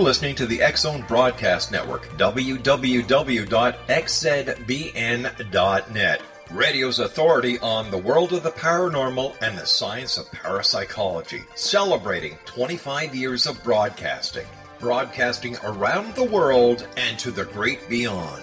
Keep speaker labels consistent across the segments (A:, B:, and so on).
A: listening to the Zone Broadcast Network, www.xzbn.net. Radio's authority on the world of the paranormal and the science of parapsychology, celebrating 25 years of broadcasting, broadcasting around the world and to the great beyond.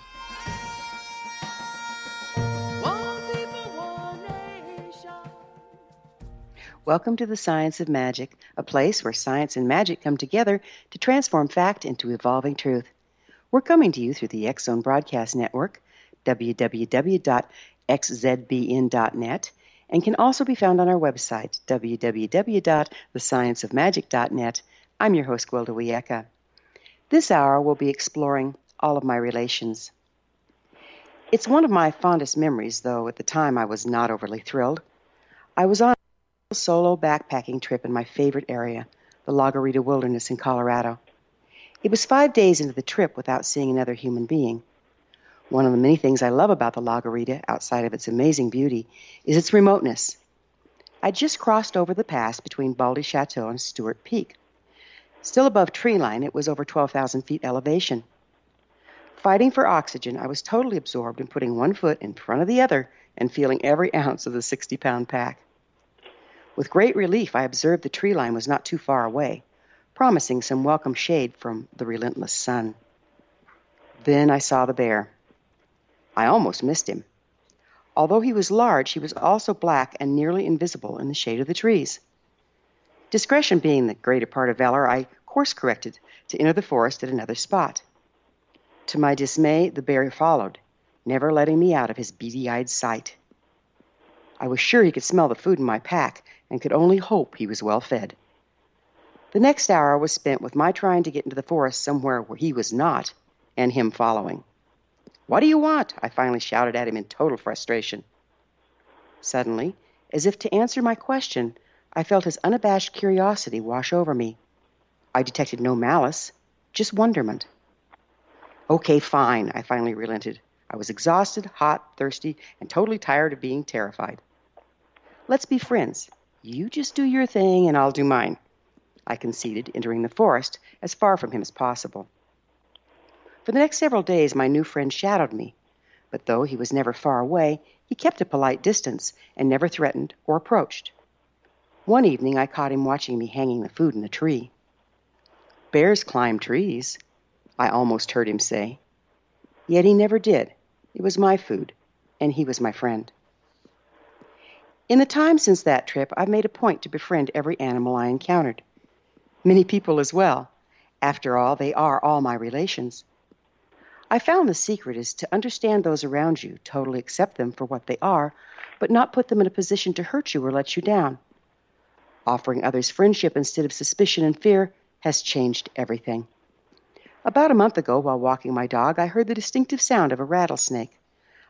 B: Welcome to the Science of Magic, a place where science and magic come together to transform fact into evolving truth. We're coming to you through the Zone Broadcast Network, www.xzbn.net, and can also be found on our website, www.thescienceofmagic.net. I'm your host, Gwilda Wiyaka. This hour we'll be exploring all of my relations. It's one of my fondest memories, though at the time I was not overly thrilled. I was on solo backpacking trip in my favorite area, the La Garita Wilderness in Colorado. It was five days into the trip without seeing another human being. One of the many things I love about the La Garita, outside of its amazing beauty, is its remoteness. I just crossed over the pass between Baldy Chato and Stewart Peak. Still above tree line, it was over 12,000 feet elevation. Fighting for oxygen, I was totally absorbed in putting one foot in front of the other and feeling every ounce of the 60 pound pack. With great relief, I observed the tree line was not too far away, promising some welcome shade from the relentless sun. Then I saw the bear. I almost missed him. Although he was large, he was also black and nearly invisible in the shade of the trees. Discretion being the greater part of valor, I course corrected to enter the forest at another spot. To my dismay, the bear followed, never letting me out of his beady eyed sight. I was sure he could smell the food in my pack and could only hope he was well fed. The next hour was spent with my trying to get into the forest somewhere where he was not, and him following. What do you want? I finally shouted at him in total frustration. Suddenly, as if to answer my question, I felt his unabashed curiosity wash over me. I detected no malice, just wonderment. Okay, fine, I finally relented. I was exhausted, hot, thirsty, and totally tired of being terrified. Let's be friends. You just do your thing, and I'll do mine. I conceded, entering the forest as far from him as possible. For the next several days, my new friend shadowed me, but though he was never far away, he kept a polite distance and never threatened or approached. One evening, I caught him watching me hanging the food in the tree. Bears climb trees, I almost heard him say. Yet he never did. It was my food, and he was my friend. In the time since that trip, I've made a point to befriend every animal I encountered. Many people as well. After all, they are all my relations. I found the secret is to understand those around you, totally accept them for what they are, but not put them in a position to hurt you or let you down. Offering others friendship instead of suspicion and fear has changed everything. About a month ago, while walking my dog, I heard the distinctive sound of a rattlesnake.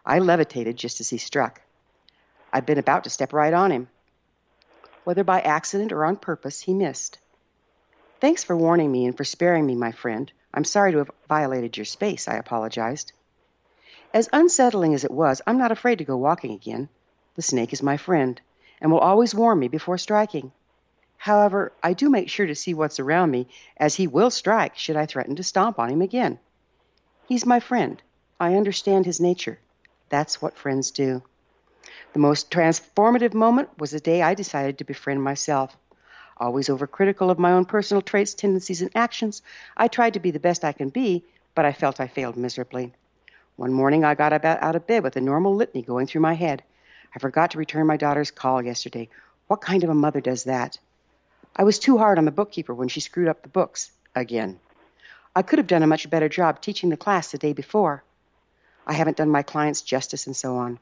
B: I levitated just as he struck. I'd been about to step right on him. Whether by accident or on purpose, he missed. Thanks for warning me and for sparing me, my friend. I'm sorry to have violated your space, I apologized. As unsettling as it was, I'm not afraid to go walking again. The snake is my friend and will always warn me before striking. However, I do make sure to see what's around me, as he will strike should I threaten to stomp on him again. He's my friend. I understand his nature. That's what friends do. The most transformative moment was the day I decided to befriend myself. Always overcritical of my own personal traits, tendencies, and actions, I tried to be the best I can be, but I felt I failed miserably. One morning I got about out of bed with a normal litany going through my head. I forgot to return my daughter's call yesterday. What kind of a mother does that? I was too hard on the bookkeeper when she screwed up the books again. I could have done a much better job teaching the class the day before. I haven't done my clients justice, and so on.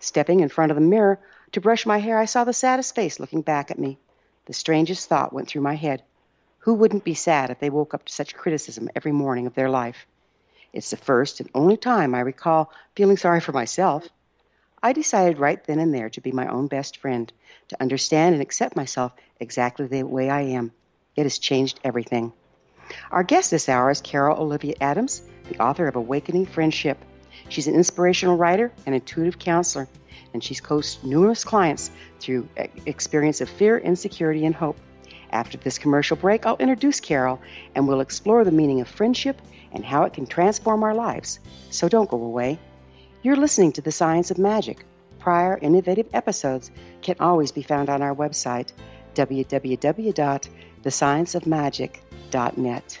B: Stepping in front of the mirror to brush my hair, I saw the saddest face looking back at me. The strangest thought went through my head. Who wouldn't be sad if they woke up to such criticism every morning of their life? It's the first and only time I recall feeling sorry for myself. I decided right then and there to be my own best friend, to understand and accept myself exactly the way I am. It has changed everything. Our guest this hour is Carol Olivia Adams, the author of Awakening Friendship. She's an inspirational writer and intuitive counselor, and she's coached numerous clients through experience of fear, insecurity, and hope. After this commercial break, I'll introduce Carol and we'll explore the meaning of friendship and how it can transform our lives. So don't go away. You're listening to The Science of Magic. Prior innovative episodes can always be found on our website, www.thescienceofmagic.net.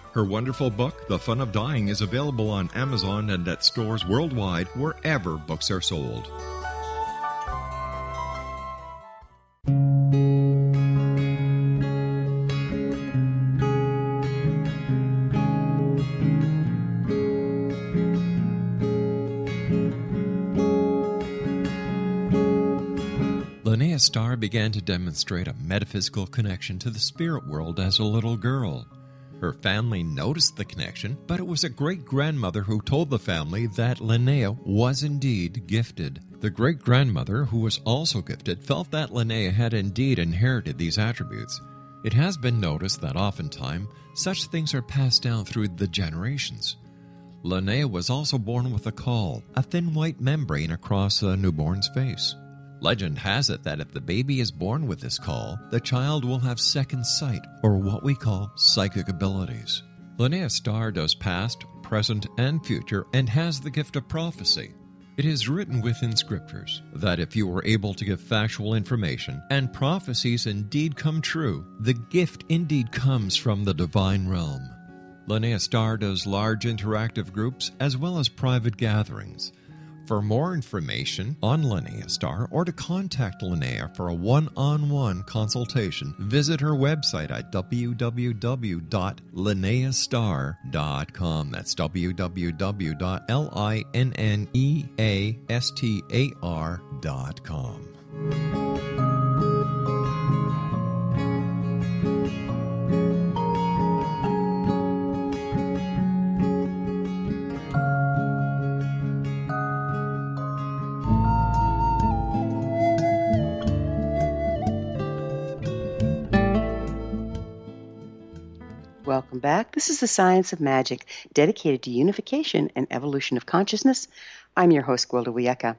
A: Her wonderful book, The Fun of Dying, is available on Amazon and at stores worldwide wherever books are sold. Linnea Starr began to demonstrate a metaphysical connection to the spirit world as a little girl. Her family noticed the connection, but it was a great grandmother who told the family that Linnea was indeed gifted. The great grandmother, who was also gifted, felt that Linnea had indeed inherited these attributes. It has been noticed that oftentimes such things are passed down through the generations. Linnea was also born with a caul, a thin white membrane across a newborn's face. Legend has it that if the baby is born with this caul, the child will have second sight, or what we call psychic abilities. Linnea Starr does past, present, and future, and has the gift of prophecy. It is written within scriptures that if you are able to give factual information and prophecies indeed come true, the gift indeed comes from the divine realm. Linnea Starr does large interactive groups as well as private gatherings. For more information on Linnea Star or to contact Linnea for a one on one consultation, visit her website at www.linneastar.com. That's www.linneastar.com.
B: Welcome back. This is the Science of Magic, dedicated to unification and evolution of consciousness. I'm your host, Gwilda Wiyaka.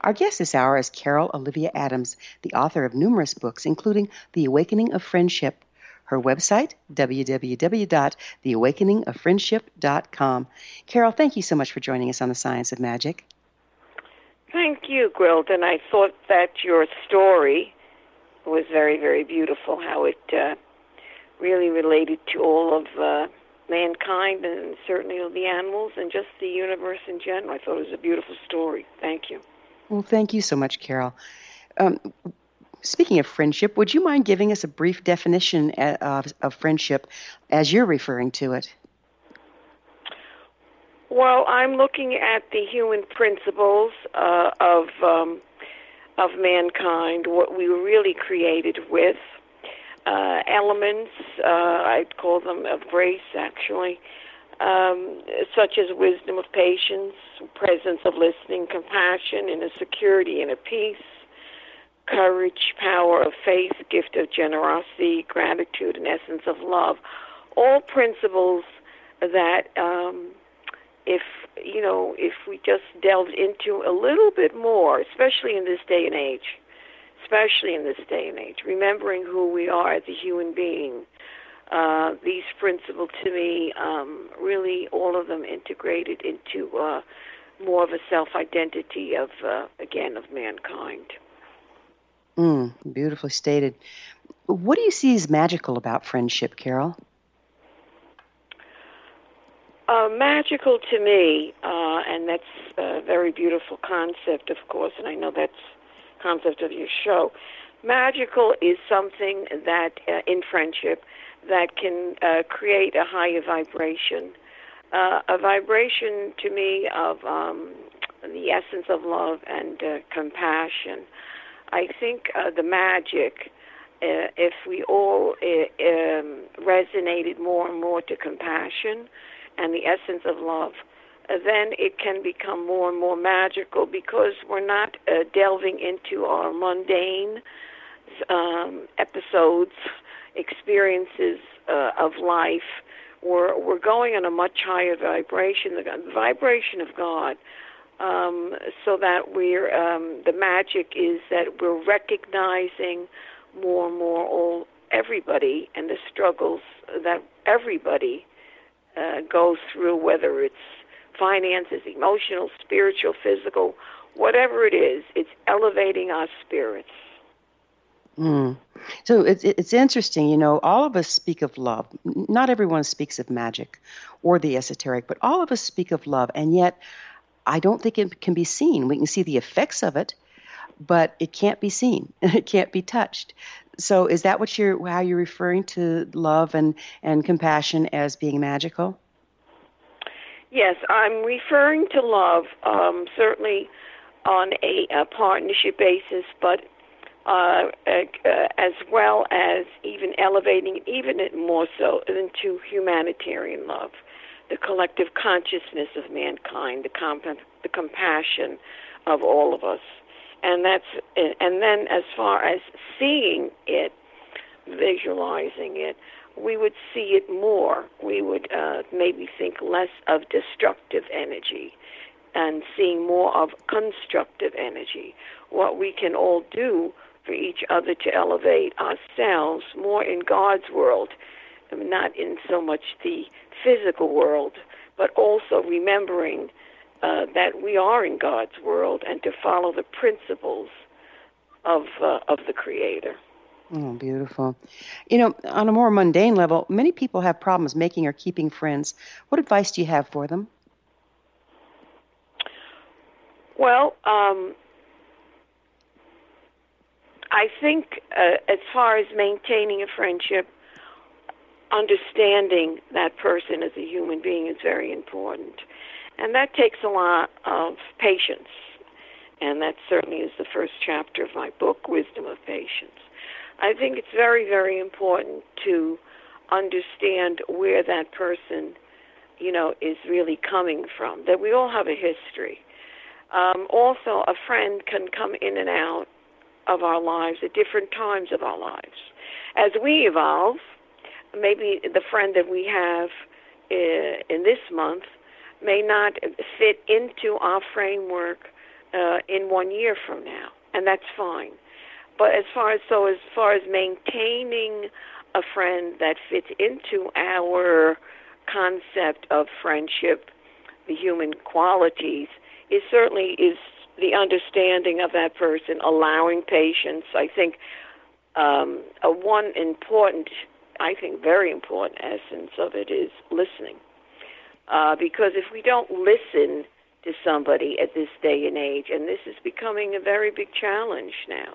B: Our guest this hour is Carol Olivia Adams, the author of numerous books, including The Awakening of Friendship. Her website, www.theawakeningoffriendship.com. Carol, thank you so much for joining us on the Science of Magic.
C: Thank you, Gwilda. And I thought that your story was very, very beautiful, how it uh, really related to all of uh, mankind and certainly all the animals and just the universe in general. I thought it was a beautiful story. Thank you.
B: Well, thank you so much, Carol. Um, speaking of friendship, would you mind giving us a brief definition uh, of, of friendship as you're referring to it?
C: Well, I'm looking at the human principles uh, of um, of mankind, what we were really created with, uh, elements, uh, I'd call them of grace actually, um, such as wisdom of patience, presence of listening, compassion, and a security and a peace, courage, power of faith, gift of generosity, gratitude, and essence of love. All principles that, um, if you know, if we just delved into a little bit more, especially in this day and age, especially in this day and age, remembering who we are as a human being. Uh, these principles, to me, um, really all of them integrated into uh, more of a self-identity of, uh, again, of mankind.
B: Mm, beautifully stated. What do you see as magical about friendship, Carol?
C: Uh, magical to me, uh, and that's a very beautiful concept, of course, and I know that's concept of your show. Magical is something that, uh, in friendship, that can uh, create a higher vibration. Uh, a vibration to me of um, the essence of love and uh, compassion. I think uh, the magic, uh, if we all um, resonated more and more to compassion and the essence of love, then it can become more and more magical because we're not uh, delving into our mundane um, episodes, experiences uh, of life. We're we're going on a much higher vibration, the, the vibration of God, um, so that we're um, the magic is that we're recognizing more and more all everybody and the struggles that everybody uh, goes through, whether it's finances, emotional, spiritual, physical, whatever it is, it's elevating our spirits.
B: Mm. So it's it's interesting, you know. All of us speak of love. Not everyone speaks of magic or the esoteric, but all of us speak of love, and yet I don't think it can be seen. We can see the effects of it, but it can't be seen. It can't be touched. So is that what you're how you're referring to love and and compassion as being magical?
C: Yes, I'm referring to love, um, certainly on a, a partnership basis, but uh, uh, as well as even elevating, even it more so, into humanitarian love, the collective consciousness of mankind, the, comp- the compassion of all of us. And that's and then as far as seeing it, visualizing it, we would see it more. We would uh, maybe think less of destructive energy and seeing more of constructive energy. What we can all do for each other to elevate ourselves more in God's world, not in so much the physical world, but also remembering uh, that we are in God's world and to follow the principles of uh, of the Creator.
B: Oh, beautiful. You know, on a more mundane level, many people have problems making or keeping friends. What advice do you have for them?
C: Well, um, I think uh, as far as maintaining a friendship, understanding that person as a human being is very important. And that takes a lot of patience. And that certainly is the first chapter of my book, Wisdom of Patience. I think it's very, very important to understand where that person, you know, is really coming from. That we all have a history. Um, also, a friend can come in and out of our lives at different times of our lives. As we evolve, maybe the friend that we have uh, in this month may not fit into our framework uh, in one year from now, and that's fine. But as far as so as far as maintaining a friend that fits into our concept of friendship, the human qualities, it certainly is the understanding of that person, allowing patience. I think um, a one important, I think very important essence of it is listening. Uh, because if we don't listen to somebody at this day and age, and this is becoming a very big challenge now,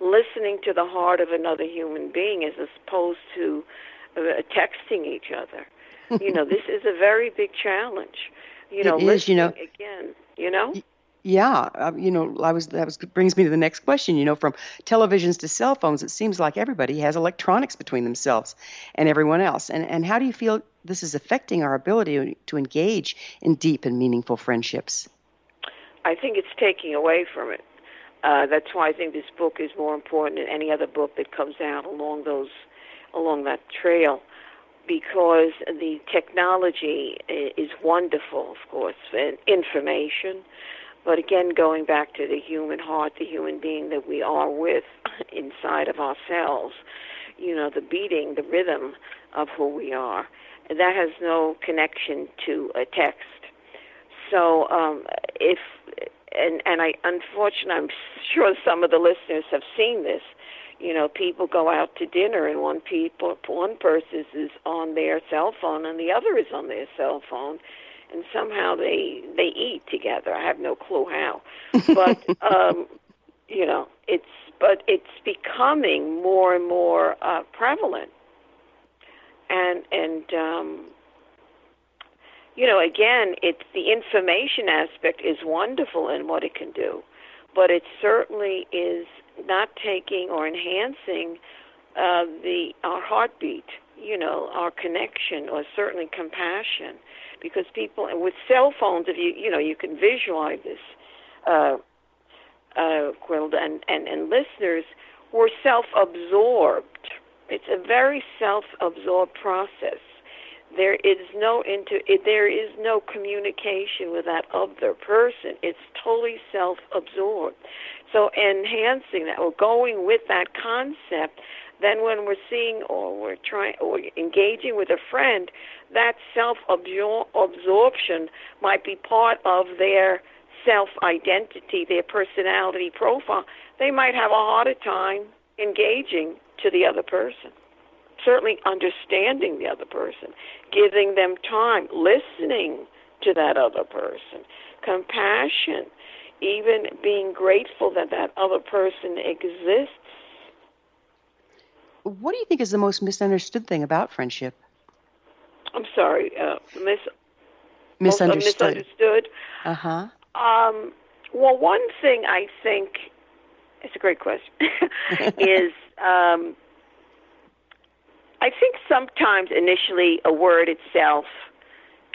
C: listening to the heart of another human being as opposed to uh, texting each other. you know, this is a very big challenge. You know,
B: it is, you know,
C: again, you know.
B: Yeah, uh, you know, I was that was brings me to the next question. You know, from televisions to cell phones, it seems like everybody has electronics between themselves and everyone else. And and how do you feel this is affecting our ability to engage in deep and meaningful friendships?
C: I think it's taking away from it. Uh, that's why I think this book is more important than any other book that comes out along those along that trail because the technology is wonderful, of course, and information, but again, going back to the human heart, the human being that we are with inside of ourselves, you know, the beating, the rhythm of who we are, that has no connection to a text. So um, if and and I unfortunately I'm sure some of the listeners have seen this. You know, people go out to dinner and one people one person is on their cell phone and the other is on their cell phone and somehow they they eat together. I have no clue how, but um, you know, it's but it's becoming more and more uh, prevalent, and and um, you know, again, it's the information aspect is wonderful in what it can do, but it certainly is not taking or enhancing uh, the our heartbeat, you know, our connection, or certainly compassion because people with cell phones, if you you know you can visualize this, uh, uh, Gwilda and, and and listeners, we're self-absorbed. It's a very self-absorbed process. There is no inter, there is no communication with that other person. It's totally self-absorbed. So enhancing that or going with that concept then when we're seeing or we're trying or engaging with a friend, that self absorption might be part of their self identity, their personality profile. They might have a harder time engaging to the other person. Certainly understanding the other person, giving them time, listening to that other person, compassion, even being grateful that that other person exists
B: what do you think is the most misunderstood thing about friendship?
C: I'm sorry, uh, mis-
B: misunderstood.
C: misunderstood.
B: Uh huh.
C: Um, well, one thing I think it's a great question. is um, I think sometimes initially a word itself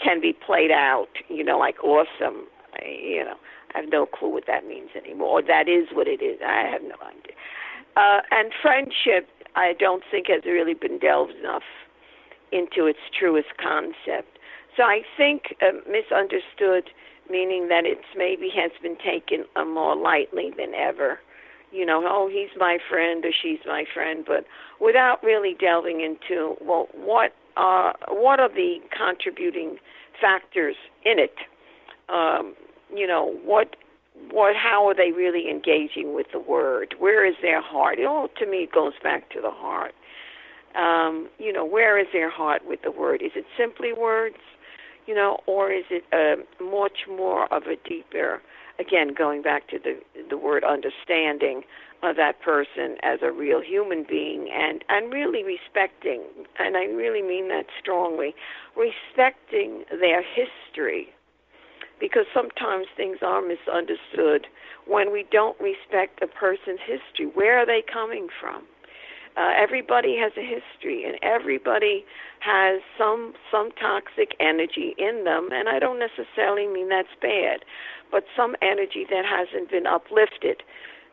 C: can be played out, you know, like awesome. I, you know, I have no clue what that means anymore. Or that is what it is. I have no idea. Uh, and friendship, I don't think has really been delved enough into its truest concept. So I think uh, misunderstood, meaning that it's maybe has been taken uh, more lightly than ever. You know, oh, he's my friend or she's my friend, but without really delving into well, what are what are the contributing factors in it? Um, you know, what what how are they really engaging with the word? Where is their heart? It all to me goes back to the heart. Um, you know, where is their heart with the word? Is it simply words? You know, or is it uh, much more of a deeper? Again, going back to the the word understanding of that person as a real human being, and and really respecting, and I really mean that strongly, respecting their history because sometimes things are misunderstood when we don't respect a person's history. Where are they coming from? Uh, everybody has a history, and everybody has some some toxic energy in them. And I don't necessarily mean that's bad, but some energy that hasn't been uplifted,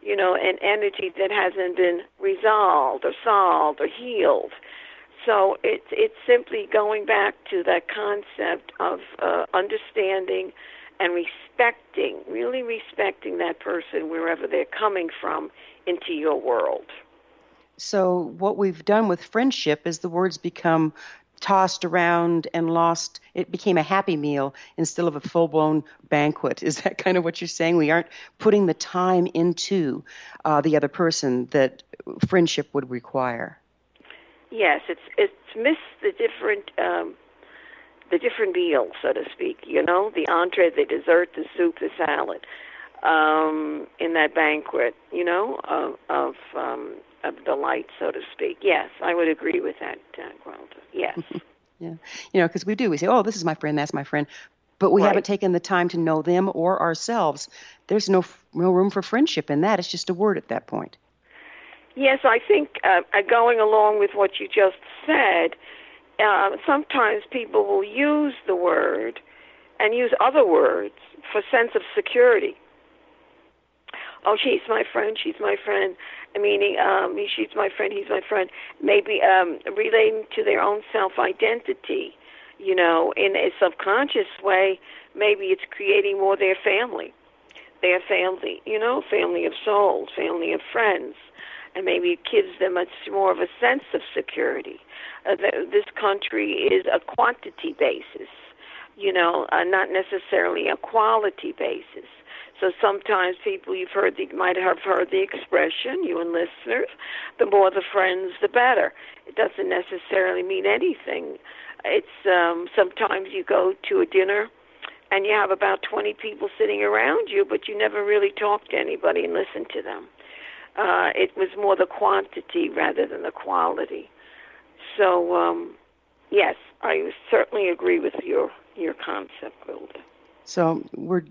C: you know, an energy that hasn't been resolved or solved or healed. So it's it's simply going back to that concept of uh, understanding and respecting, really respecting that person wherever they're coming from into your world.
B: So what we've done with friendship is the words become tossed around and lost. It became a happy meal instead of a full blown banquet. Is that kind of what you're saying? We aren't putting the time into uh, the other person that friendship would require.
C: Yes, it's it's missed the different um, the different meals, so to speak. You know, the entree, the dessert, the soup, the salad, um, in that banquet. You know, of of, um, of delight, so to speak. Yes, I would agree with that, uh. Yes.
B: yeah, you know, because we do. We say, "Oh, this is my friend. That's my friend." But we
C: right.
B: haven't taken the time to know them or ourselves. There's no no room for friendship in that. It's just a word at that point.
C: Yes, I think uh, going along with what you just said, uh, sometimes people will use the word and use other words for sense of security. Oh, she's my friend. She's my friend. Meaning, um, she's my friend. He's my friend. Maybe um, relating to their own self identity. You know, in a subconscious way, maybe it's creating more their family, their family. You know, family of souls, family of friends and maybe it gives them much more of a sense of security. Uh, this country is a quantity basis, you know, uh, not necessarily a quality basis. So sometimes people you've heard the, might have heard the expression, you and listeners, the more the friends, the better. It doesn't necessarily mean anything. It's um, sometimes you go to a dinner and you have about 20 people sitting around you, but you never really talk to anybody and listen to them uh, it was more the quantity rather than the quality. So, um, yes, I certainly agree with your your concept, Gwilda.
B: So we're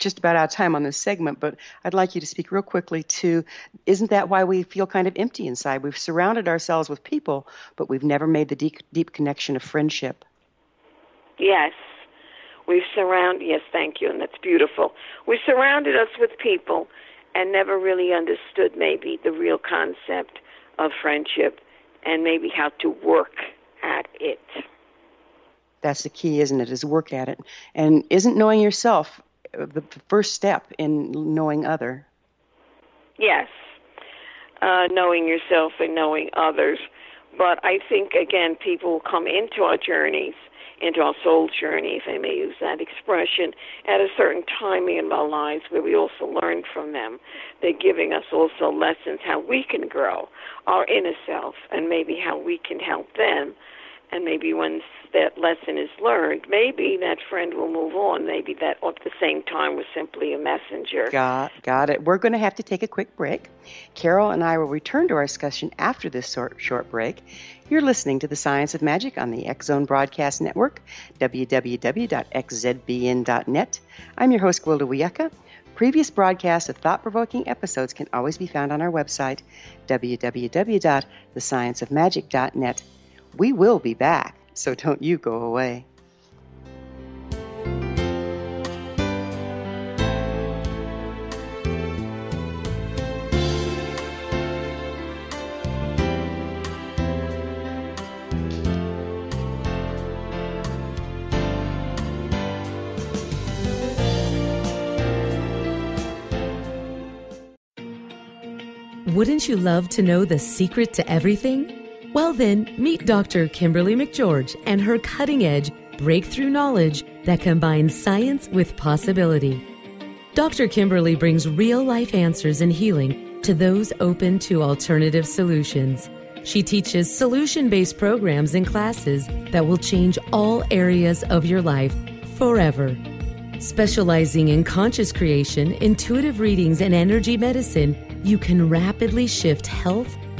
B: just about out of time on this segment, but I'd like you to speak real quickly to isn't that why we feel kind of empty inside? We've surrounded ourselves with people, but we've never made the deep, deep connection of friendship.
C: Yes. We've surrounded, yes, thank you, and that's beautiful. We've surrounded us with people, and never really understood maybe the real concept of friendship and maybe how to work at it.
B: That's the key, isn't it? Is work at it. And isn't knowing yourself the first step in knowing other?
C: Yes. Uh, knowing yourself and knowing others. But I think, again, people come into our journeys into our soul journey, if I may use that expression, at a certain timing in our lives where we also learn from them. They're giving us also lessons how we can grow our inner self and maybe how we can help them. And maybe once that lesson is learned, maybe that friend will move on. Maybe that at the same time was simply a messenger.
B: Got, got it. We're going to have to take a quick break. Carol and I will return to our discussion after this short, break. You're listening to The Science of Magic on the X Zone Broadcast Network, www.xzbn.net. I'm your host, Gwilda Wiyaka Previous broadcasts of thought provoking episodes can always be found on our website, www.thescienceofmagic.net. We will be back, so don't you go away.
D: Wouldn't you love to know the secret to everything? Well, then, meet Dr. Kimberly McGeorge and her cutting edge breakthrough knowledge that combines science with possibility. Dr. Kimberly brings real life answers and healing to those open to alternative solutions. She teaches solution based programs and classes that will change all areas of your life forever. Specializing in conscious creation, intuitive readings, and energy medicine, you can rapidly shift health,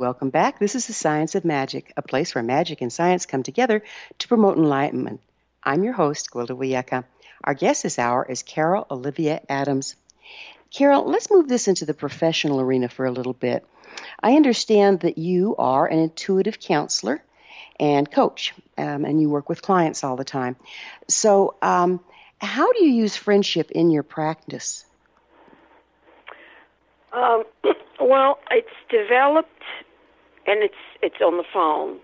B: Welcome back. This is the Science of Magic, a place where magic and science come together to promote enlightenment. I'm your host, Gwilda Wiyaka. Our guest this hour is Carol Olivia Adams. Carol, let's move this into the professional arena for a little bit. I understand that you are an intuitive counselor and coach, um, and you work with clients all the time. So, um, how do you use friendship in your practice?
C: Um, well, it's developed, and it's it's on the phone.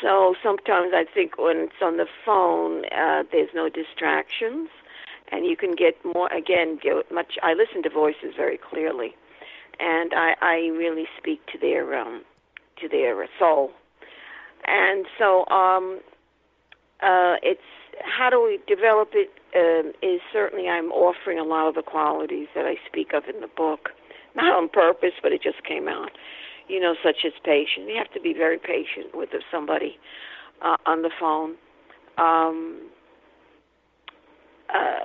C: So sometimes I think when it's on the phone, uh, there's no distractions, and you can get more. Again, get much. I listen to voices very clearly, and I, I really speak to their um, to their soul, and so um, uh, it's how do we develop it? Um, is certainly I'm offering a lot of the qualities that I speak of in the book, not on purpose, but it just came out you know, such as patience. You have to be very patient with somebody uh, on the phone. Um, uh,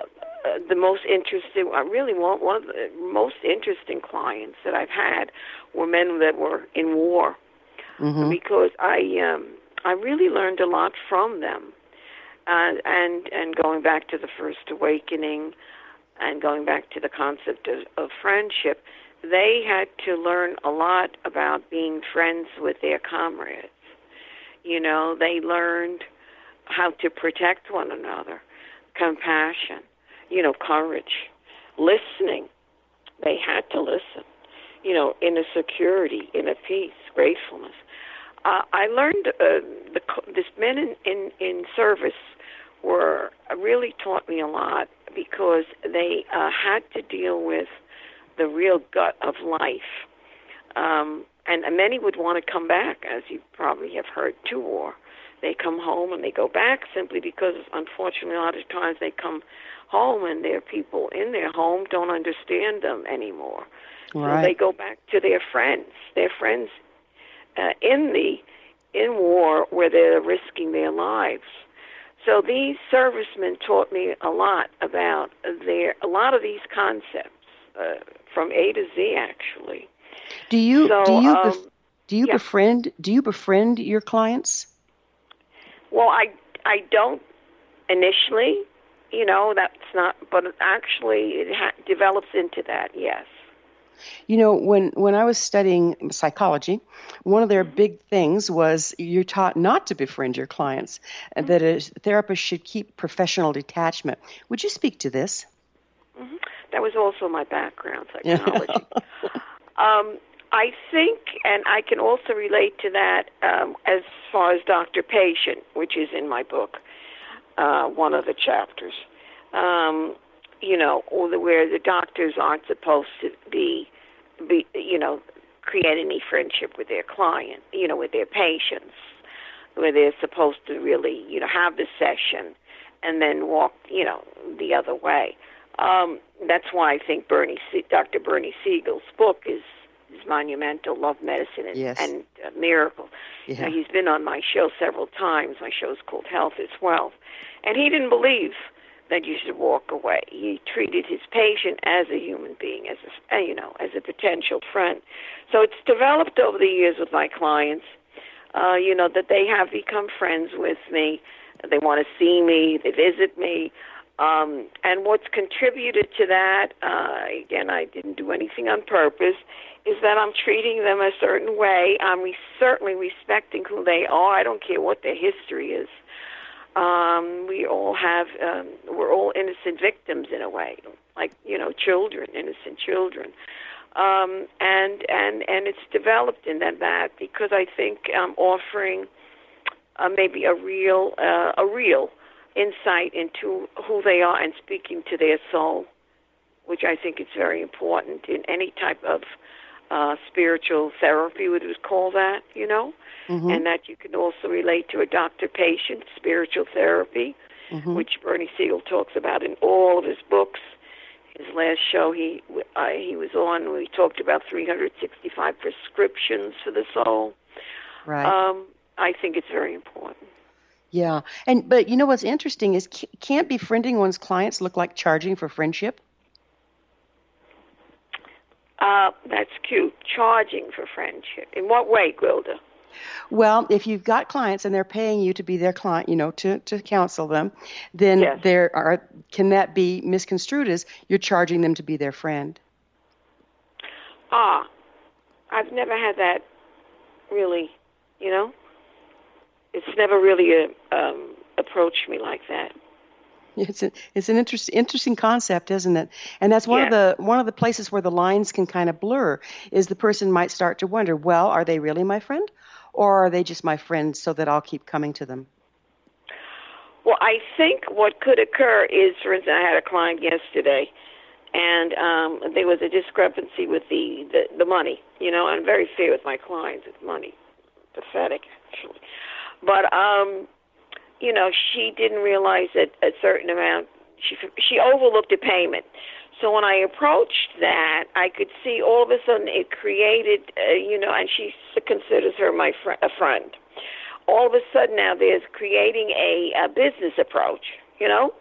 C: the most interesting, I really want one of the most interesting clients that I've had were men that were in war, mm-hmm. because I um, I really learned a lot from them, uh, and and going back to the first awakening, and going back to the concept of, of friendship they had to learn a lot about being friends with their comrades. You know, they learned how to protect one another, compassion, you know, courage, listening. They had to listen, you know, in a security, in a peace, gratefulness. Uh, I learned uh, the this men in, in in service were really taught me a lot because they uh, had to deal with the real gut of life. Um, and many would want to come back, as you probably have heard, to war. They come home and they go back simply because, unfortunately, a lot of times they come home and their people in their home don't understand them anymore. Right. So they go back to their friends, their friends uh, in the in war where they're risking their lives. So these servicemen taught me a lot about their a lot of these concepts. Uh, from A to Z actually.
B: Do you so, do you um, bef- do you yeah. befriend do you befriend your clients?
C: Well, I I don't initially, you know, that's not but actually it ha- develops into that. Yes.
B: You know, when when I was studying psychology, one of their mm-hmm. big things was you're taught not to befriend your clients, mm-hmm. that a therapist should keep professional detachment. Would you speak to this?
C: Mm-hmm. That was also my background, psychology. um, I think, and I can also relate to that um, as far as doctor patient, which is in my book, uh, one of the chapters. Um, you know, or the, where the doctors aren't supposed to be, be, you know, create any friendship with their client, you know, with their patients, where they're supposed to really, you know, have the session and then walk, you know, the other way. Um, that's why I think Bernie, Dr. Bernie Siegel's book is is monumental. Love Medicine and,
B: yes.
C: and uh, Miracle.
B: Yeah.
C: Now, he's been on my show several times. My show is called Health is Wealth, and he didn't believe that you should walk away. He treated his patient as a human being, as a uh, you know, as a potential friend. So it's developed over the years with my clients. Uh, you know that they have become friends with me. They want to see me. They visit me. Um, and what's contributed to that, uh, again, I didn't do anything on purpose, is that I'm treating them a certain way. I'm re- certainly respecting who they are. I don't care what their history is. Um, we all have, um, we're all innocent victims in a way, like you know, children, innocent children. Um, and and and it's developed in that that because I think I'm offering uh, maybe a real uh, a real insight into who they are and speaking to their soul, which I think is very important in any type of uh, spiritual therapy, would call that, you know, mm-hmm. and that you can also relate to a doctor-patient spiritual therapy, mm-hmm. which Bernie Siegel talks about in all of his books. His last show he uh, he was on, we talked about 365 prescriptions for the soul.
B: Right.
C: Um, I think it's very important.
B: Yeah, and but you know what's interesting is can't befriending one's clients look like charging for friendship?
C: Uh, that's cute. Charging for friendship. In what way, Gwilda?
B: Well, if you've got clients and they're paying you to be their client, you know, to, to counsel them, then
C: Yes.
B: there are can that be misconstrued as you're charging them to be their friend?
C: Ah, I've never had that really, you know. It's never really uh um, approached me like that.
B: It's a, it's an interest, interesting concept, isn't it? And that's one of the one of the places where the lines can kind of blur. Is the person might start to wonder, well, are they really my friend, or are they just my friend so that I'll keep coming to them?
C: Well, I think what could occur is, for instance, I had a client yesterday, and um, there was a discrepancy with the, the the money. You know, I'm very fair with my clients with money. Pathetic, actually. But um, you know, she didn't realize that a certain amount. She she overlooked a payment. So when I approached that, I could see all of a sudden it created, uh, you know, and she considers her my fr- a friend all of a sudden now there's creating a, a business approach, you know?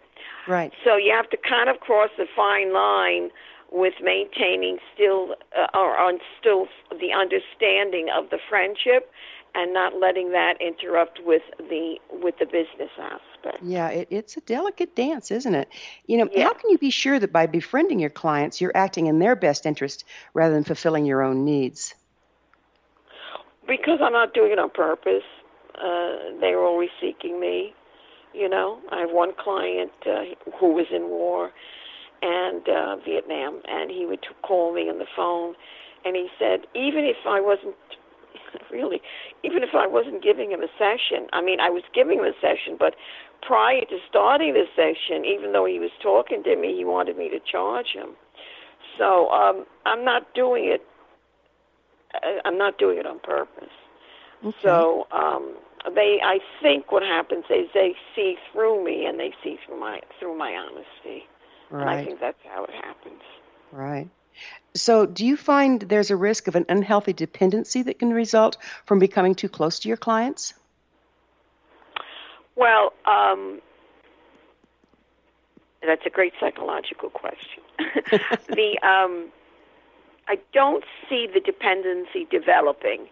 B: Right.
C: So you have to kind of cross the fine line with maintaining still uh, or on still the understanding of the friendship and not letting that interrupt with the with the business aspect.
B: Yeah, it, it's a delicate dance, isn't it? You know,
C: Yeah.
B: how can you be sure that by befriending your clients, you're acting in their best interest rather than fulfilling your own needs?
C: Because I'm not doing it on purpose. Uh, they're always seeking me. You know, I have one client uh, who was in war and uh, Vietnam, and he would call me on the phone, and he said, even if I wasn't really, even if I wasn't giving him a session, I mean, I was giving him a session, but prior to starting the session, even though he was talking to me, he wanted me to charge him. So um, I'm not doing it. I- I'm not doing it on purpose. So um, they, I think, what happens is they see through me and they see through my through my honesty, and I think that's how it happens.
B: Right. So, do you find there's a risk of an unhealthy dependency that can result from becoming too close to your clients?
C: Well, um, that's a great psychological question. the um, I don't see the dependency developing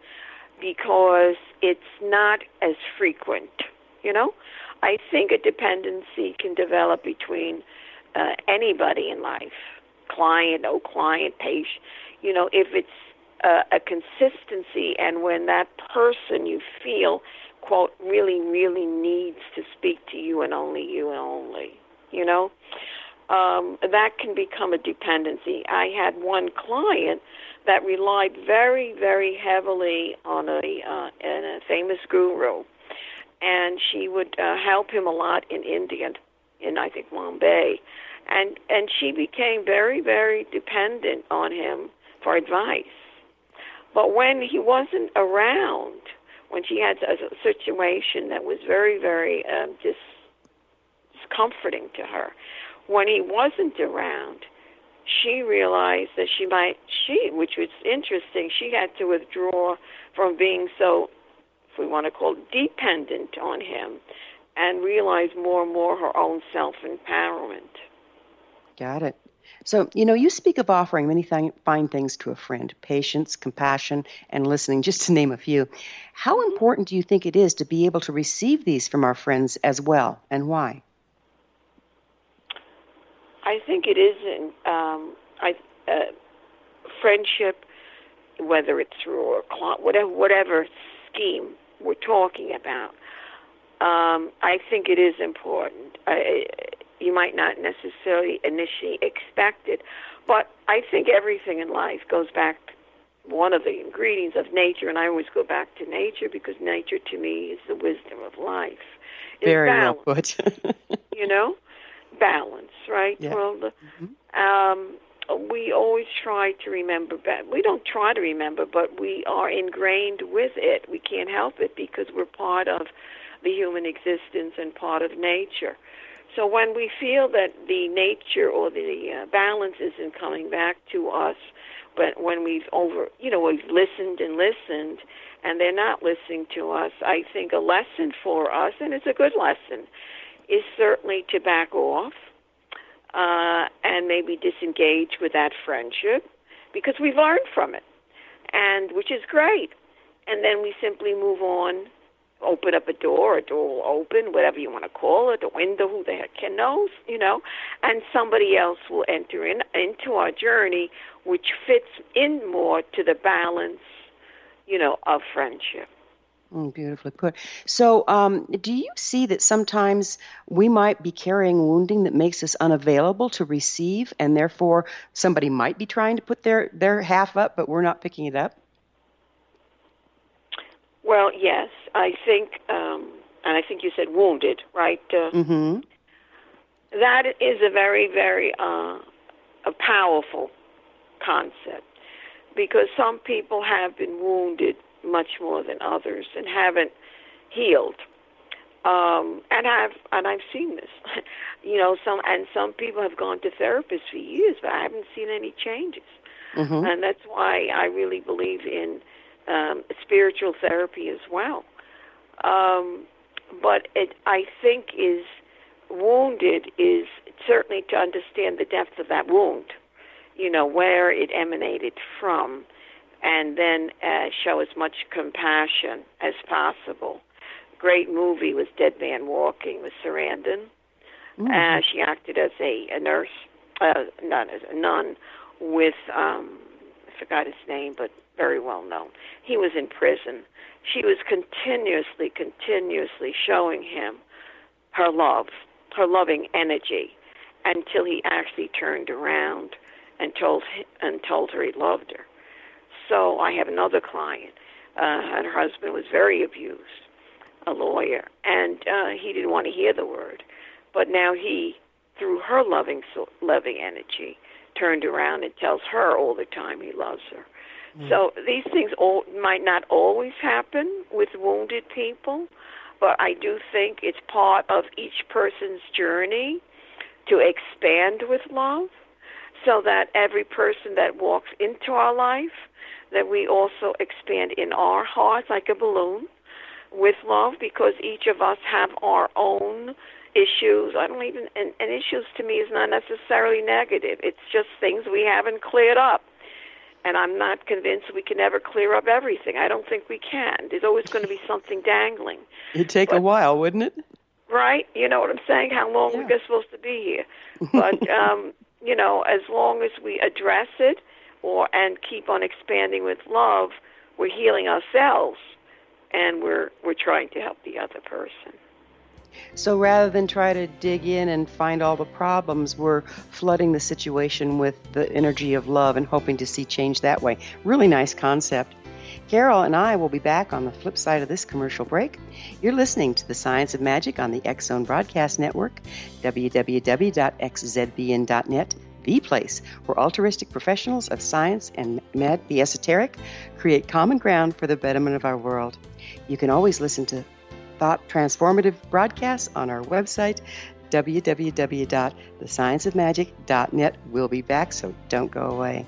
C: because it's not as frequent. You know, I think a dependency can develop between uh, anybody in life, client, no client, patient. You know, if it's uh, a consistency, and when that person you feel quote really really needs to speak to you and only you and only you know um, that can become a dependency. I had one client that relied very, very heavily on a, uh, a famous guru, and she would uh, help him a lot in India, in I think Bombay, and and she became very, very dependent on him for advice. But when he wasn't around, when she had a, situation that was very, very um, dis- discomforting to her, when he wasn't around, she realized that she might she which was interesting she had to withdraw from being so if we want to call it dependent on him and realize more and more her own self empowerment
B: Got it. So, you know, you speak of offering many th- fine things to a friend patience, compassion, and listening, just to name a few. How important do you think it is to be able to receive these from our friends as well, and why?
C: I think it is um, I, uh, friendship, whether it's through a cl- whatever whatever scheme we're talking about. Um, I think it is important. I, you might not necessarily initially expect it, but I think everything in life goes back. One of the ingredients of nature, and I always go back to nature because nature to me is the wisdom of life. Is
B: Very
C: balance
B: well put.
C: you know balance right
B: Yeah.
C: well the, um we always try to remember ba- we don't try to remember but we are ingrained with it we can't help it because we're part of the human existence and part of nature so when we feel that the nature or the uh, balance isn't coming back to us but when we've over you know we've listened and listened and they're not listening to us i think a lesson for us and it's a good lesson is certainly to back off uh, and maybe disengage with that friendship because we've learned from it, and which is great. and then we simply move on open up a door, a door will open, whatever you want to call it, a window, who the heck can knows, you know, and somebody else will enter in into our journey, which fits in more to the balance, you know, of friendship.
B: Mm, beautifully put. So, um, do you see that sometimes we might be carrying wounding that makes us unavailable to receive, and therefore somebody might be trying to put their, their half up, but we're not picking it up?
C: Well, yes, I think, um, and I think you said wounded, right? Uh,
B: mm-hmm.
C: That is a very, very uh, a powerful concept because some people have been wounded much more than others and haven't healed. Um, and I've and I've seen this, you know. Some and some people have gone to therapists for years, but I haven't seen any changes.
B: Mm-hmm.
C: And that's why I really believe in um, spiritual therapy as well. Um, but it, I think, is wounded is certainly to understand the depth of that wound, you know, where it emanated from, and then uh, show as much compassion as possible. Great movie was Dead Man Walking with Sarandon. Mm-hmm. Uh, she acted as a, a nurse, uh, not as a nun, with um, I forgot his name, but very well known. He was in prison. She was continuously, continuously showing him her love, her loving energy, until he actually turned around and told and told her he loved her. So I have another client, uh, and her husband was very abused, a lawyer, and uh, he didn't want to hear the word. But now he, through her loving, loving energy, turned around and tells her all the time he loves her. Mm. So these things all, might not always happen with wounded people, but I do think it's part of each person's journey to expand with love so that every person that walks into our life that we also expand in our hearts like a balloon with love because each of us have our own issues. I don't even and, and issues to me is not necessarily negative. It's just things we haven't cleared up and I'm not convinced we can ever clear up everything. I don't think we can. There's always going to be something dangling.
B: It'd take but, a while, wouldn't it?
C: Right. You know what I'm saying? How long yeah. we're supposed to be here? But um, you know, as long as we address it, or and keep on expanding with love, we're healing ourselves, and we're we're trying to help the other person.
B: So rather than try to dig in and find all the problems, we're flooding the situation with the energy of love and hoping to see change that way. Really nice concept. Carol and I will be back on the flip side of this commercial break. You're listening to The Science of Magic on the Zone Broadcast Network, www.xzbn.net, the place where altruistic professionals of science and med- the esoteric create common ground for the betterment of our world. You can always listen to thought transformative broadcasts on our website, www.thescienceofmagic.net. We'll be back, so don't go away.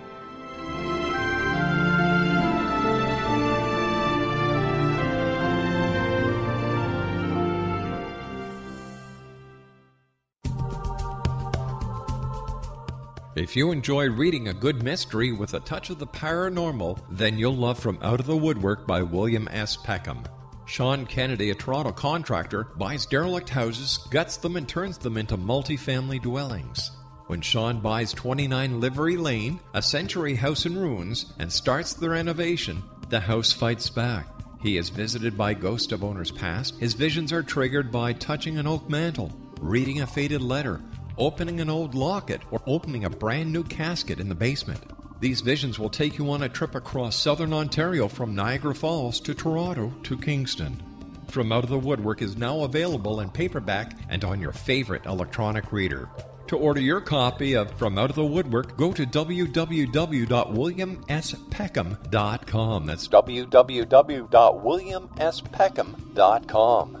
A: If you enjoy reading a good mystery with a touch of the paranormal, then you'll love From Out of the Woodwork by William S. Peckham. Sean Kennedy, a Toronto contractor, buys derelict houses, guts them, and turns them into multifamily dwellings. When Sean buys 29 Livery Lane, a century house in ruins, and starts the renovation, the house fights back. He is visited by ghosts of owners past. His visions are triggered by touching an oak mantle, reading a faded letter, opening an old locket, or opening a brand new casket in the basement. These visions will take you on a trip across southern Ontario from Niagara Falls to Toronto to Kingston. From Out of the Woodwork is now available in paperback and on your favorite electronic reader. To order your copy of From Out of the Woodwork, go to www.williamspeckham.com. That's www.williamspeckham.com.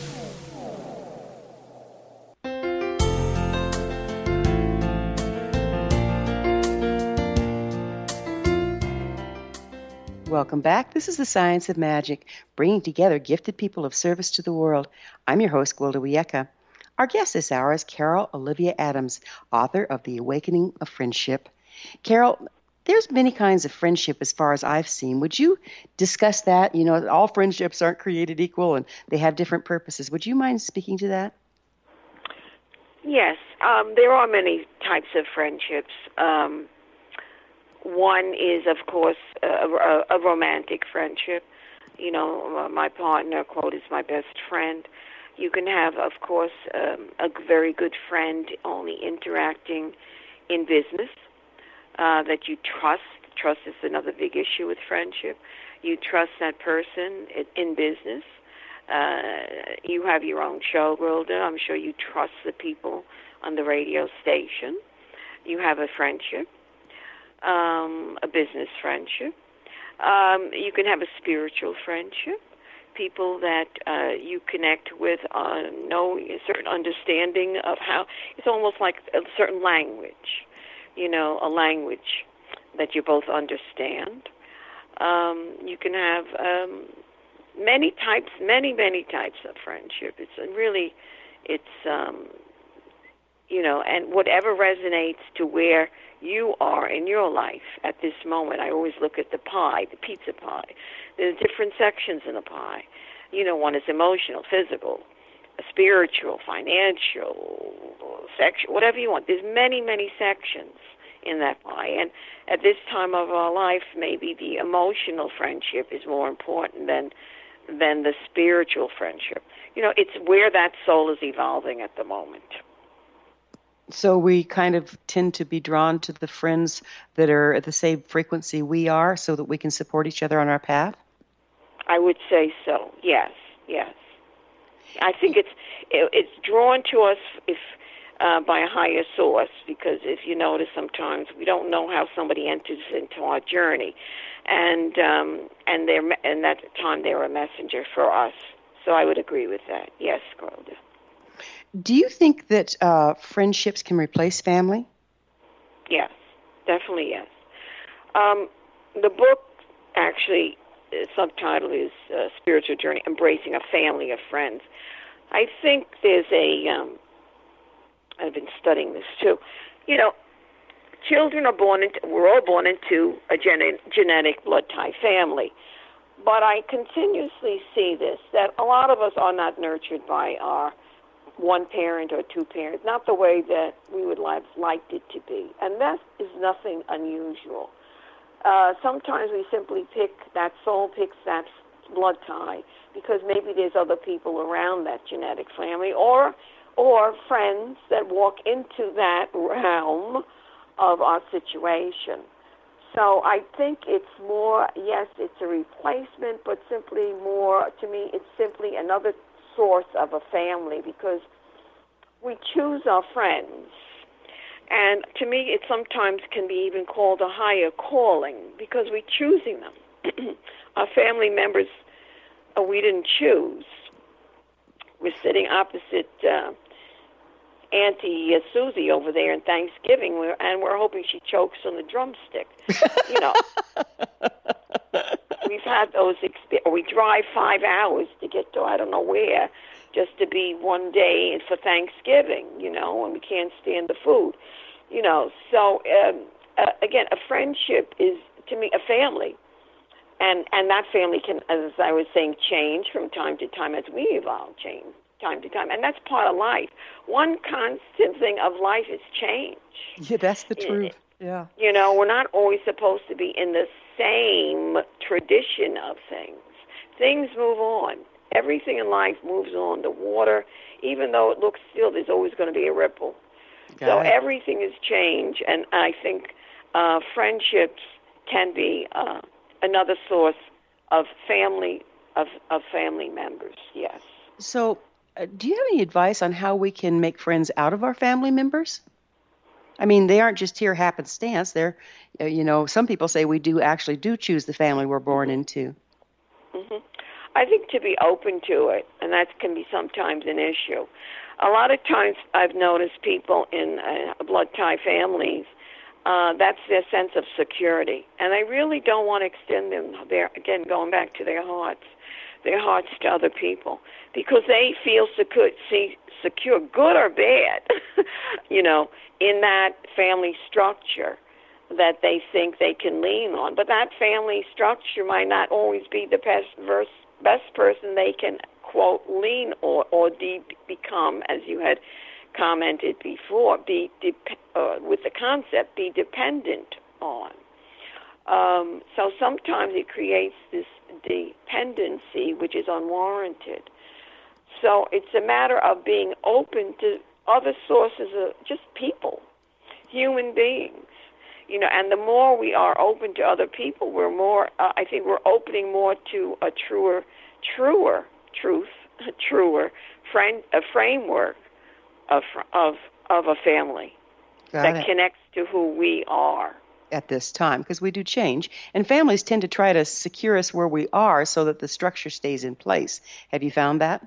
B: Welcome back. This is the Science of Magic, bringing together gifted people of service to the world. I'm your host, Gwilda Wiyaka. Our guest this hour is Carol Olivia Adams, author of The Awakening of Friendship. Carol, there's many kinds of friendship as far as I've seen. Would you discuss that? You know, all friendships aren't created equal and they have different purposes. Would you mind speaking to that?
C: Yes, um, there are many types of friendships. Um, one is, of course, a, a, a romantic friendship. You know, my partner, quote, is my best friend. You can have, of course, um, a very good friend only interacting in business uh, that you trust. Trust is another big issue with friendship. You trust that person in, in business. Uh, you have your own show, Gwilda. I'm sure you trust the people on the radio station. You have a friendship um, a business friendship. Um, you can have a spiritual friendship. People that uh, you connect with uh, know a certain understanding of how it's almost like a certain language, you know, a language that you both understand. Um, you can have um, many types, many many types of friendship. It's really, it's um, you know, and whatever resonates to where you are in your life at this moment. I always look at the pie, the pizza pie. There's different sections in the pie. You know, one is emotional, physical, spiritual, financial, sexual, whatever you want. There's many, many sections in that pie. And at this time of our life, maybe the emotional friendship is more important than than the spiritual friendship. You know, it's where that soul is evolving at the moment.
B: So we kind of tend to be drawn to the friends that are at the same frequency we are so that we can support each other on our path?
C: I would say so. Yes, yes. I think it's it's drawn to us if uh, by a higher source because if you notice sometimes we don't know how somebody enters into our journey and um, and they're and that time they're a messenger for us so I would agree with that yes Gwilda.
B: Do you think that uh, friendships can replace family?
C: Yes, definitely yes. Um, the book actually the subtitle is uh, Spiritual Journey Embracing a Family of Friends. I think there's a um, I've been studying this too. You know, children are born into, we're all born into a gen- genetic blood tie family. But I continuously see this that a lot of us are not nurtured by our one parent or two parents, not the way that we would have liked it to be. And that is nothing unusual. Uh, sometimes we simply pick, that soul picks that blood tie because maybe there's other people around that genetic family or or friends that walk into that realm of our situation. So I think it's more, yes, it's a replacement, but simply more, to me, it's simply another source of a family because we choose our friends. And to me, it sometimes can be even called a higher calling because we're choosing them. our family members, uh, we didn't choose. We're sitting opposite uh, Auntie uh, Susie over there in Thanksgiving, we're, and we're hoping she chokes on the drumstick. you know, we've had those. Exp- we drive five hours to get to I don't know where, just to be one day for Thanksgiving. You know, and we can't stand the food. You know, so um, uh, again, a friendship is to me a family and and that family can, as I was saying, change from time to time as we evolve, change time to time, and that's part of life. One constant thing of life is change.
B: Yeah, that's the truth. Yeah.
C: You know, we're not always supposed to be in the same tradition of things. Things move on. Everything in life moves on. The water, even though it looks still, there's always going to be a ripple. Got so it. everything is change, and I think uh, friendships can be uh, another source of family of of family members. Yes.
B: So uh, do you have any advice on how we can make friends out of our family members? I mean, they aren't just here happenstance. They're, uh, you know, some people say we do actually do choose the family we're born mm-hmm. into.
C: Mm-hmm. I think to be open to it, and that can be sometimes an issue. A lot of times I've noticed people in uh, blood tie families, uh, that's their sense of security. And they really don't want to extend them, their, again, going back to their hearts their hearts to other people because they feel secure, see, secure, good or bad, you know, in that family structure that they think they can lean on. But that family structure might not always be the best verse, best person they can quote lean or or de- become, as you had commented before, be de- uh, with the concept be dependent on. Um, so sometimes it creates this dependency which is unwarranted. So it's a matter of being open to other sources of just people, human beings. You know, and the more we are open to other people, we're more. Uh, I think we're opening more to a truer, truer truth, a truer friend, a framework of of of a family Got that it. connects to who we are
B: at this time because we do change and families tend to try to secure us where we are so that the structure stays in place have you found that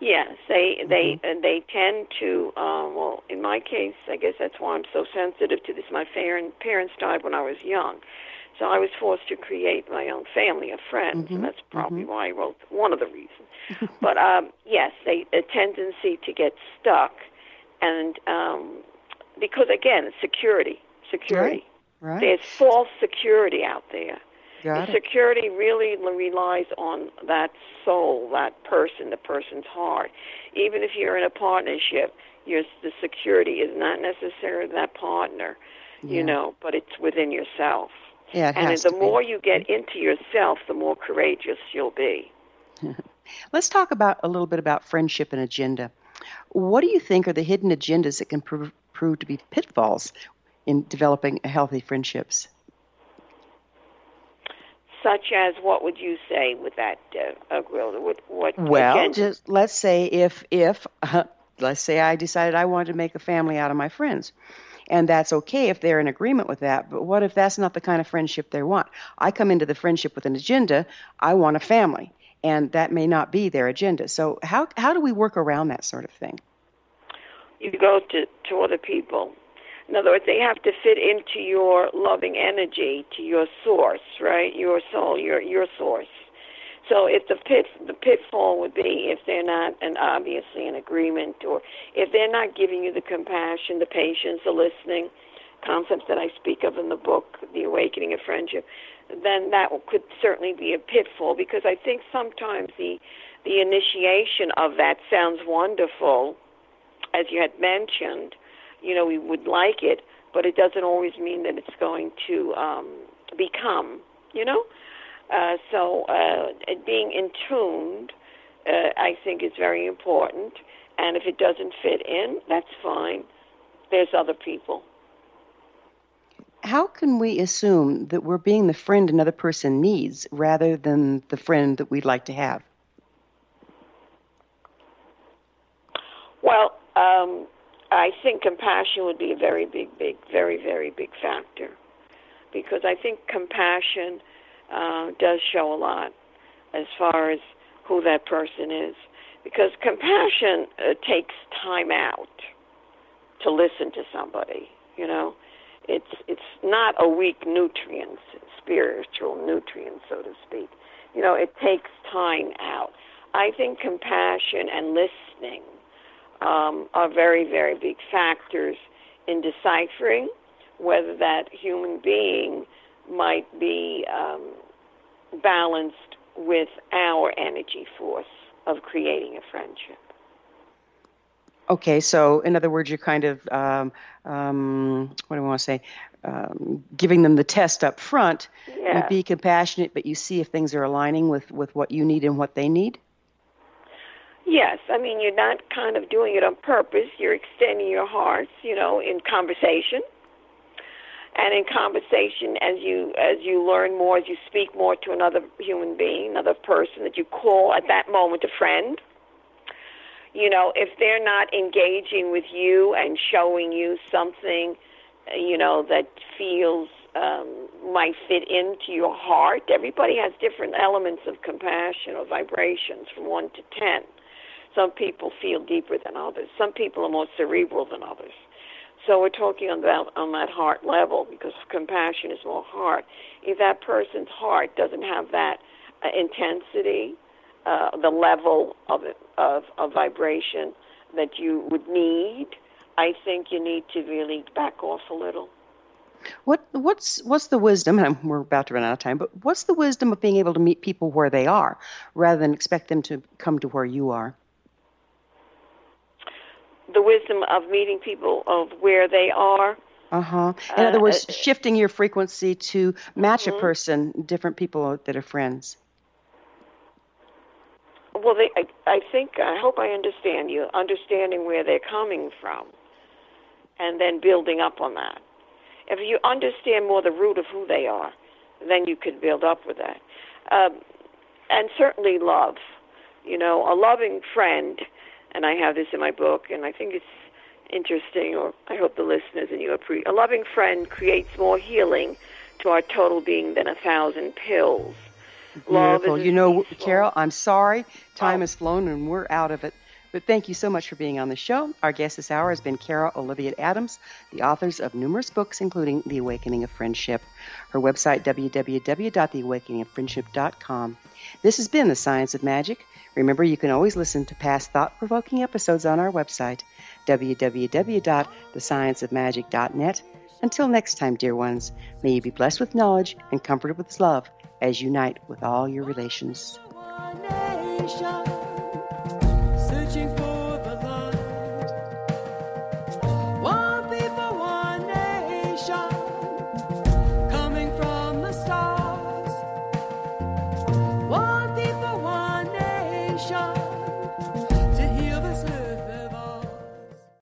C: yes they they mm-hmm. they tend to um well in my case i guess that's why i'm so sensitive to this my parents died when i was young so i was forced to create my own family of friends mm-hmm. and that's probably mm-hmm. why i wrote one of the reasons but um yes they a tendency to get stuck and um because again security security.
B: Right. Right.
C: There's false security out there.
B: Got
C: the security really relies on that soul, that person, the person's heart. Even if you're in a partnership, your the security is not necessarily that partner, yeah. you know, but it's within yourself.
B: Yeah,
C: and
B: the
C: more you get into yourself, the more courageous you'll be.
B: Let's talk about a little bit about friendship and agenda. What do you think are the hidden agendas that can prove, prove to be pitfalls in developing healthy friendships?
C: Such as what would you say with that, uh? What, what
B: well,
C: agenda?
B: just let's say if if uh, let's say I decided I wanted to make a family out of my friends. And that's okay if they're in agreement with that. But what if that's not the kind of friendship they want? I come into the friendship with an agenda. I want a family. And that may not be their agenda. So, how, how do we work around that sort of thing?
C: You go to, to other people. In other words, they have to fit into your loving energy, to your source, right? Your soul, your your source. So if the pit the pitfall would be if they're not and obviously in agreement or if they're not giving you the compassion, the patience, the listening, concepts that I speak of in the book, The Awakening of Friendship, then that could certainly be a pitfall because I think sometimes the the initiation of that sounds wonderful, as you had mentioned. You know, we would like it, but it doesn't always mean that it's going to um, become. You know, uh, so uh, being in tuned, uh, I think, is very important. And if it doesn't fit in, that's fine. There's other people.
B: How can we assume that we're being the friend another person needs rather than the friend that we'd like to have?
C: Well, um, I think compassion would be a very big, big, very, very big factor. Because I think compassion uh, does show a lot as far as who that person is. Because compassion uh, takes time out to listen to somebody. You know, it's it's not a weak nutrient, spiritual nutrient, so to speak. You know, it takes time out. I think compassion and listening um, are very, very big factors in deciphering whether that human being might be um, balanced with our energy force of creating a friendship.
B: Okay, so in other words, you're kind of, um, um, what do I want to say, um, giving them the test up front.
C: Yeah.
B: You be compassionate, but you see if things are aligning with, with what you need and what they need.
C: Yes, I mean you're not kind of doing it on purpose. You're extending your hearts, you know, in conversation. And in conversation, as you as you learn more, as you speak more to another human being, another person that you call at that moment a friend, you know, if they're not engaging with you and showing you something, you know, that feels um, might fit into your heart. Everybody has different elements of compassion or vibrations from one to ten. Some people feel deeper than others. Some people are more cerebral than others. So we're talking about on that heart level because compassion is more heart. If that person's heart doesn't have that uh, intensity, uh, the level of, of of vibration that you would need, I think you need to really back off a little.
B: What what's what's the wisdom? And we're about to run out of time, but what's the wisdom of being able to meet people where they are, rather than expect them to come to where you are?
C: The wisdom of meeting people of where they are.
B: Uh-huh. In other
C: Uh,
B: words,
C: uh,
B: shifting your frequency to match
C: Mhm.
B: a person, different people that are friends.
C: Well, they, I, I think I hope I understand you. Understanding where they're coming from, and then building up on that. If you understand more the root of who they are, then you could build up with that. Um, and certainly love. You know, a loving friend, and I have this in my book, and I think it's interesting, or I hope the listeners and you appreciate. A loving friend creates more healing to our total being than a thousand pills.
B: Beautiful. You know,
C: peaceful.
B: Carol, I'm sorry. Time
C: Oh.
B: has flown and we're out of it. But thank you so much for being on the show. Our guest this hour has been Carol Olivia Adams, the authors of numerous books, including The Awakening of Friendship. Her website, www.theawakeningoffriendship.com. This has been The Science of Magic. Remember, you can always listen to past thought provoking episodes on our website, www.thescienceofmagic.net. Until next time, dear ones, may you be blessed with knowledge and comforted with love as you unite with all your relations.